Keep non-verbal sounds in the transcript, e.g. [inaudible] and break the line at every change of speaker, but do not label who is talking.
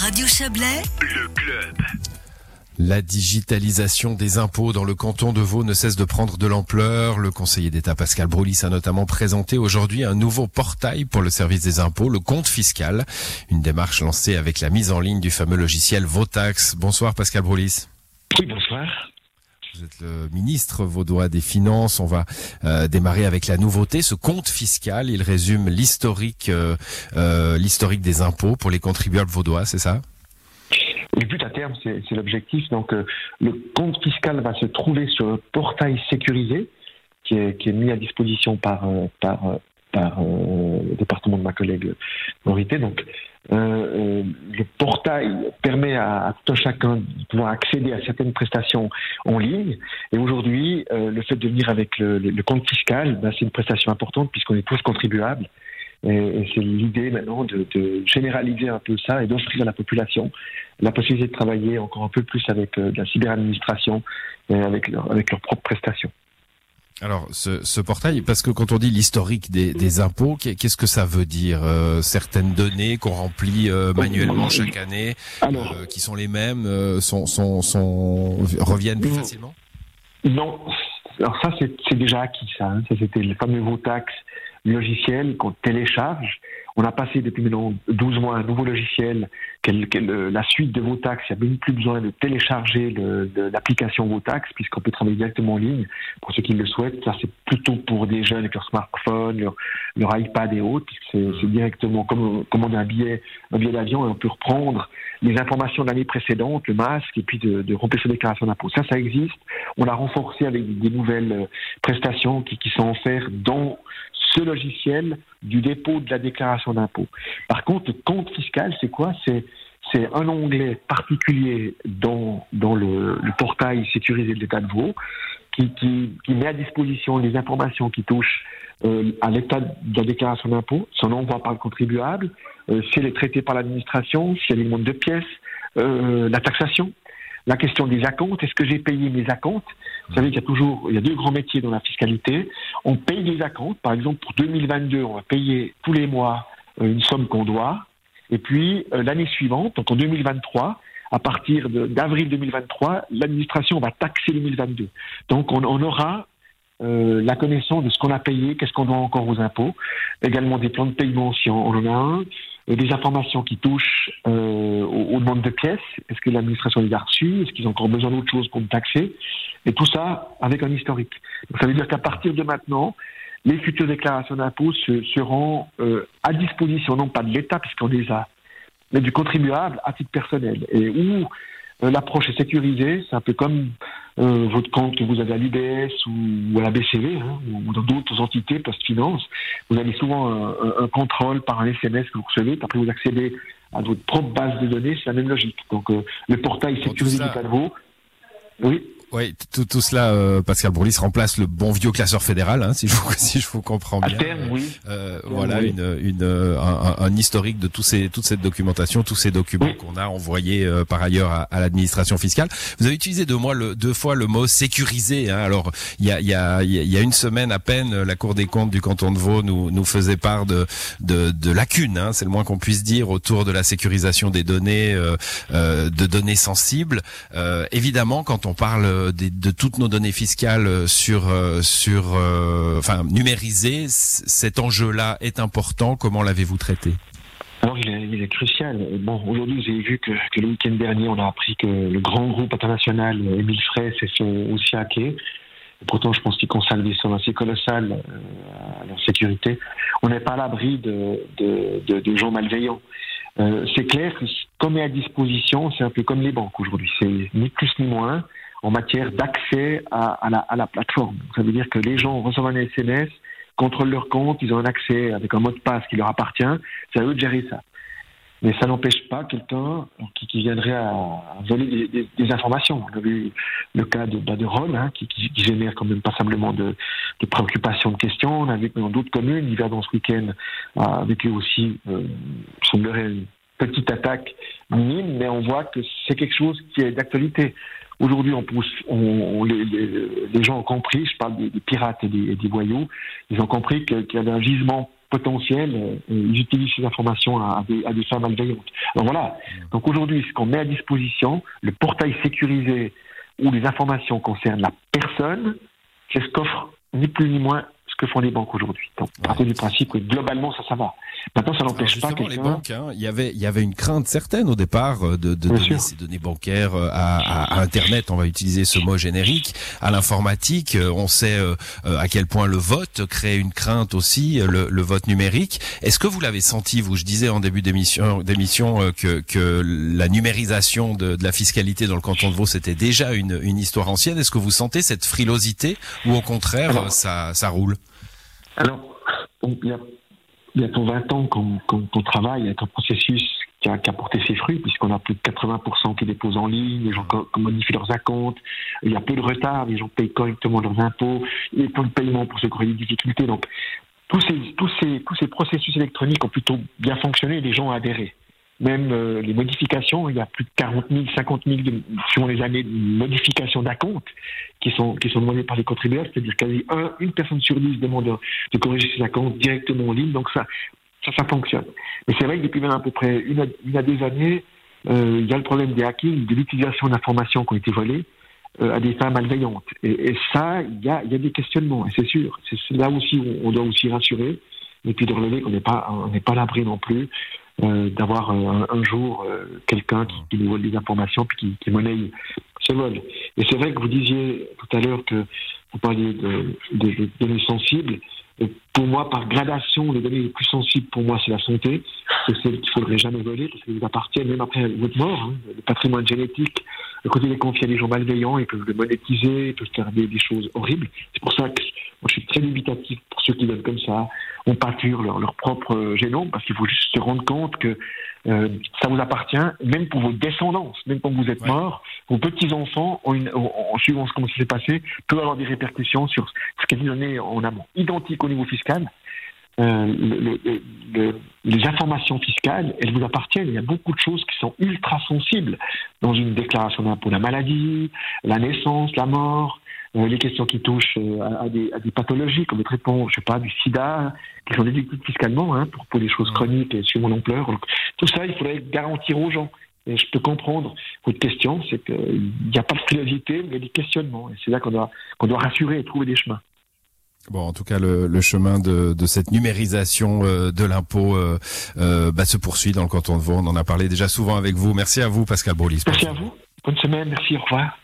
Radio Chablais,
le club.
La digitalisation des impôts dans le canton de Vaud ne cesse de prendre de l'ampleur. Le conseiller d'État Pascal Broulis a notamment présenté aujourd'hui un nouveau portail pour le service des impôts, le compte fiscal. Une démarche lancée avec la mise en ligne du fameux logiciel Votax. Bonsoir Pascal Broulis.
Oui, bonsoir.
Vous êtes le ministre vaudois des Finances. On va euh, démarrer avec la nouveauté, ce compte fiscal. Il résume l'historique, euh, euh, l'historique des impôts pour les contribuables vaudois, c'est ça?
Le but à terme, c'est l'objectif. Donc, euh, le compte fiscal va se trouver sur un portail sécurisé qui est, qui est mis à disposition par, euh, par, euh, par euh, le département de ma collègue Morité. Donc, euh, euh, le portail permet à, tout un chacun de pouvoir accéder à certaines prestations en ligne. Et aujourd'hui, le fait de venir avec le, compte fiscal, ben, c'est une prestation importante puisqu'on est tous contribuables. Et, c'est l'idée maintenant de, généraliser un peu ça et d'offrir à la population la possibilité de travailler encore un peu plus avec la cyberadministration et avec, leur, avec leurs propres prestations.
Alors, ce, ce portail, parce que quand on dit l'historique des, des impôts, qu'est- qu'est-ce que ça veut dire Euh, Certaines données qu'on remplit euh, manuellement chaque année,
Alors,
euh, qui sont les mêmes, euh, sont, sont, sont, reviennent plus facilement?
Non, alors ça c'est c'est déjà acquis ça. hein. Ça c'était le fameux Votax logiciel qu'on télécharge. On a passé depuis maintenant 12 mois un nouveau logiciel, euh, la suite de Votax. Il n'y a même plus besoin de télécharger l'application Votax puisqu'on peut travailler directement en ligne. Pour ceux qui le souhaitent, ça c'est plutôt pour des jeunes avec leur smartphone, leur, iPad et autres. c'est directement comme commander un billet, un billet d'avion et on peut reprendre les informations de l'année précédente, le masque et puis de, de remplir sa déclaration d'impôt. Ça, ça existe. On l'a renforcé avec des nouvelles euh, prestations qui, qui sont offertes dans ce logiciel du dépôt de la déclaration d'impôt. Par contre, le compte fiscal, c'est quoi? C'est c'est un onglet particulier dans, dans le, portail sécurisé de l'État de Vaud qui, qui, met à disposition les informations qui touchent euh, à l'état de la déclaration d'impôt, son envoi par le contribuable, euh, si elle est traitée par l'administration, si elle est demande de pièces, euh, la taxation, la question des acomptes, est-ce que j'ai payé mes acomptes? Vous savez qu'il y a toujours, il y a deux grands métiers dans la fiscalité. On paye des acomptes, par exemple pour 2022, on va payer tous les mois euh, une somme qu'on doit, et puis euh, l'année suivante, donc en 2023, à partir d'avril 2023, l'administration va taxer 2022. Donc on, aura euh, la connaissance de ce qu'on a payé, qu'est-ce qu'on doit encore aux impôts, également des plans de paiement si on en a un, des informations qui touchent euh, aux, demandes de pièces, est-ce que l'administration les a reçues, est-ce qu'ils ont encore besoin d'autre chose pour me taxer, et tout ça avec un historique. Donc ça veut dire qu'à partir de maintenant, les futures déclarations d'impôts se- seront euh, à disposition non pas de l'État puisqu'on les a, mais du contribuable à titre personnel. Et où euh, l'approche est sécurisée, c'est un peu comme euh, votre compte que vous avez à l'UBS ou, à la BCV hein, ou dans d'autres entités post-finance. Vous avez souvent un, contrôle par un SMS que vous recevez, puis après vous accédez à votre propre base de données, c'est la même logique. Donc euh, le portail sécurisé du cadre, oui,
Oui, tout, tout cela, euh, Pascal Broulis remplace le bon vieux classeur fédéral, hein, si je vous, [laughs] si je vous comprends
à
bien.
terme, oui.
Euh,
Oui,
voilà
oui.
une, une, euh, un, un- historique de tous ces, toute cette documentation, tous ces documents
Oui.
qu'on a envoyés euh, par ailleurs à, à l'administration fiscale. Vous avez utilisé deux, mois le, deux fois le mot sécurisé. Hein. Alors il y a, il y, a, y a une semaine à peine, la Cour des comptes du canton de Vaud nous, nous faisait part de, de, de lacunes, hein, c'est le moins qu'on puisse dire, autour de la sécurisation des données, euh, euh, de données sensibles. Euh, évidemment, quand on parle des- de toutes nos données fiscales sur euh, sur euh, enfin numérisées, cet enjeu-là est important. Comment l'avez-vous traité?
Alors il est, il est crucial. Bon, aujourd'hui, vous avez vu que, que le week-end dernier, on a appris que le grand groupe international euh, Émile Frey s'est fait aussi hacker. Pourtant, je pense qu'il consacre des sommes assez colossales euh, à leur sécurité. On n'est pas à l'abri de, de, de, gens malveillants. Euh, c'est clair que ce qu'on à disposition, c'est un peu comme les banques aujourd'hui. C'est ni plus ni moins en matière d'accès à, la, plateforme. Ça veut dire que les gens reçoivent un SMS, contrôlent leur compte, ils ont un accès avec un mot de passe qui leur appartient. C'est à eux de gérer ça. Mais ça n'empêche pas quelqu'un qui, viendrait à, voler des, informations. On a vu le cas de, bah, de Ron, hein, qui, génère quand même passablement de, de préoccupations, de questions. On a vu que dans d'autres communes, l'hiver dans ce week-end, a vécu aussi, euh, semblerait, une petite attaque minime, mais on voit que c'est quelque chose qui est d'actualité. Aujourd'hui, on pousse, on, on- les, les- gens ont compris, je parle des, pirates et des, et voyous, ils ont compris qu'il y avait un gisement potentiel, euh, ils utilisent ces informations à, à des, à des fins malveillantes. Alors voilà, Donc aujourd'hui, ce qu'on met à disposition, le portail sécurisé où les informations concernent la personne, c'est ce qu'offre ni plus ni moins que font les banques aujourd'hui. Donc, partir du principe que globalement, ça, ça va. Maintenant, ça n'empêche pas que
les banques, hein, il y avait, il y avait une crainte certaine au départ euh, de, de donner ces données bancaires euh, à, à, Internet. On va utiliser ce mot générique. À l'informatique, euh, on sait à quel point le vote crée une crainte aussi, le, le vote numérique. Est-ce que vous l'avez senti, vous? Je disais en début d'émission, d'émission que, que la numérisation de, de, la fiscalité dans le canton de Vaud, c'était déjà une, une histoire ancienne. Est-ce que vous sentez cette frilosité ou au contraire, ça, ça roule?
Alors, il y a bientôt 20 ans qu'on travaille avec un processus qui a, porté ses fruits, puisqu'on a plus de 80% qui déposent en ligne, les gens modifient leurs acomptes, il y a peu de retard, les gens payent correctement leurs impôts, il y a peu de paiement pour ceux qui ont des difficultés. Donc, tous ces, tous, ces, tous ces processus électroniques ont plutôt bien fonctionné et les gens ont adhéré même euh, les modifications, il y a plus de 40 000, 50 000 sur les années de modifications d'acompte qui sont, qui sont demandées par les contribuables, c'est-à-dire quasi un, une personne sur dix demande de corriger ses acomptes directement en ligne, donc ça, ça, ça fonctionne. Mais c'est vrai que depuis maintenant à peu près une à, une à deux années, euh, il y a le problème des hacking, de l'utilisation d'informations qui ont été volées euh, à des fins malveillantes. Et, et ça, il y a, il y a des questionnements, c'est sûr. C'est là aussi où on doit aussi rassurer, et puis de relever qu'on n'est pas, on pas l'abri non plus d'avoir euh, un, jour euh, quelqu'un qui, qui, nous vole des informations puis qui, qui monnaie ce vol. Et c'est vrai que vous disiez tout à l'heure que vous parliez de, données sensibles. pour moi, par gradation, les données les plus sensibles pour moi, c'est la santé. C'est celle qu'il ne faudrait jamais voler parce qu'elles appartiennent même après votre mort. Hein. Le patrimoine génétique, le côté des confier à des gens malveillants, ils peuvent le monétiser, ils peuvent faire des, des choses horribles. C'est pour ça que je suis très dubitatif pour ceux qui donnent comme ça on pâture leur, leur propre génome, parce qu'il faut juste se rendre compte que euh, ça vous appartient, même pour vos descendants, même quand vous êtes mort, vos petits-enfants, en suivant comment ça s'est passé, peuvent avoir des répercussions sur ce qui est donné en amont. Identique au niveau fiscal, euh, les informations fiscales, elles vous appartiennent. Il y a beaucoup de choses qui sont ultra sensibles dans une déclaration d'impôt. La maladie, la naissance, la mort, euh, les questions qui touchent euh, à, des, à, des, pathologies comme le traitement, je sais pas, du sida, qui sont déductibles fiscalement hein, pour, pour des choses chroniques et sur mon ampleur. tout ça, il faudrait garantir aux gens. Et je peux comprendre votre question, c'est qu'il n'y a pas de frilosité, mais des questionnements. Et c'est là qu'on doit, qu'on doit rassurer et trouver des chemins.
Bon, en tout cas, le, le chemin de, de, cette numérisation euh, de l'impôt euh, euh, bah, se poursuit dans le canton de Vaud. On en a parlé déjà souvent avec vous. Merci à vous, Pascal Brolis.
Merci à vous. Bonne semaine. Merci. Au revoir.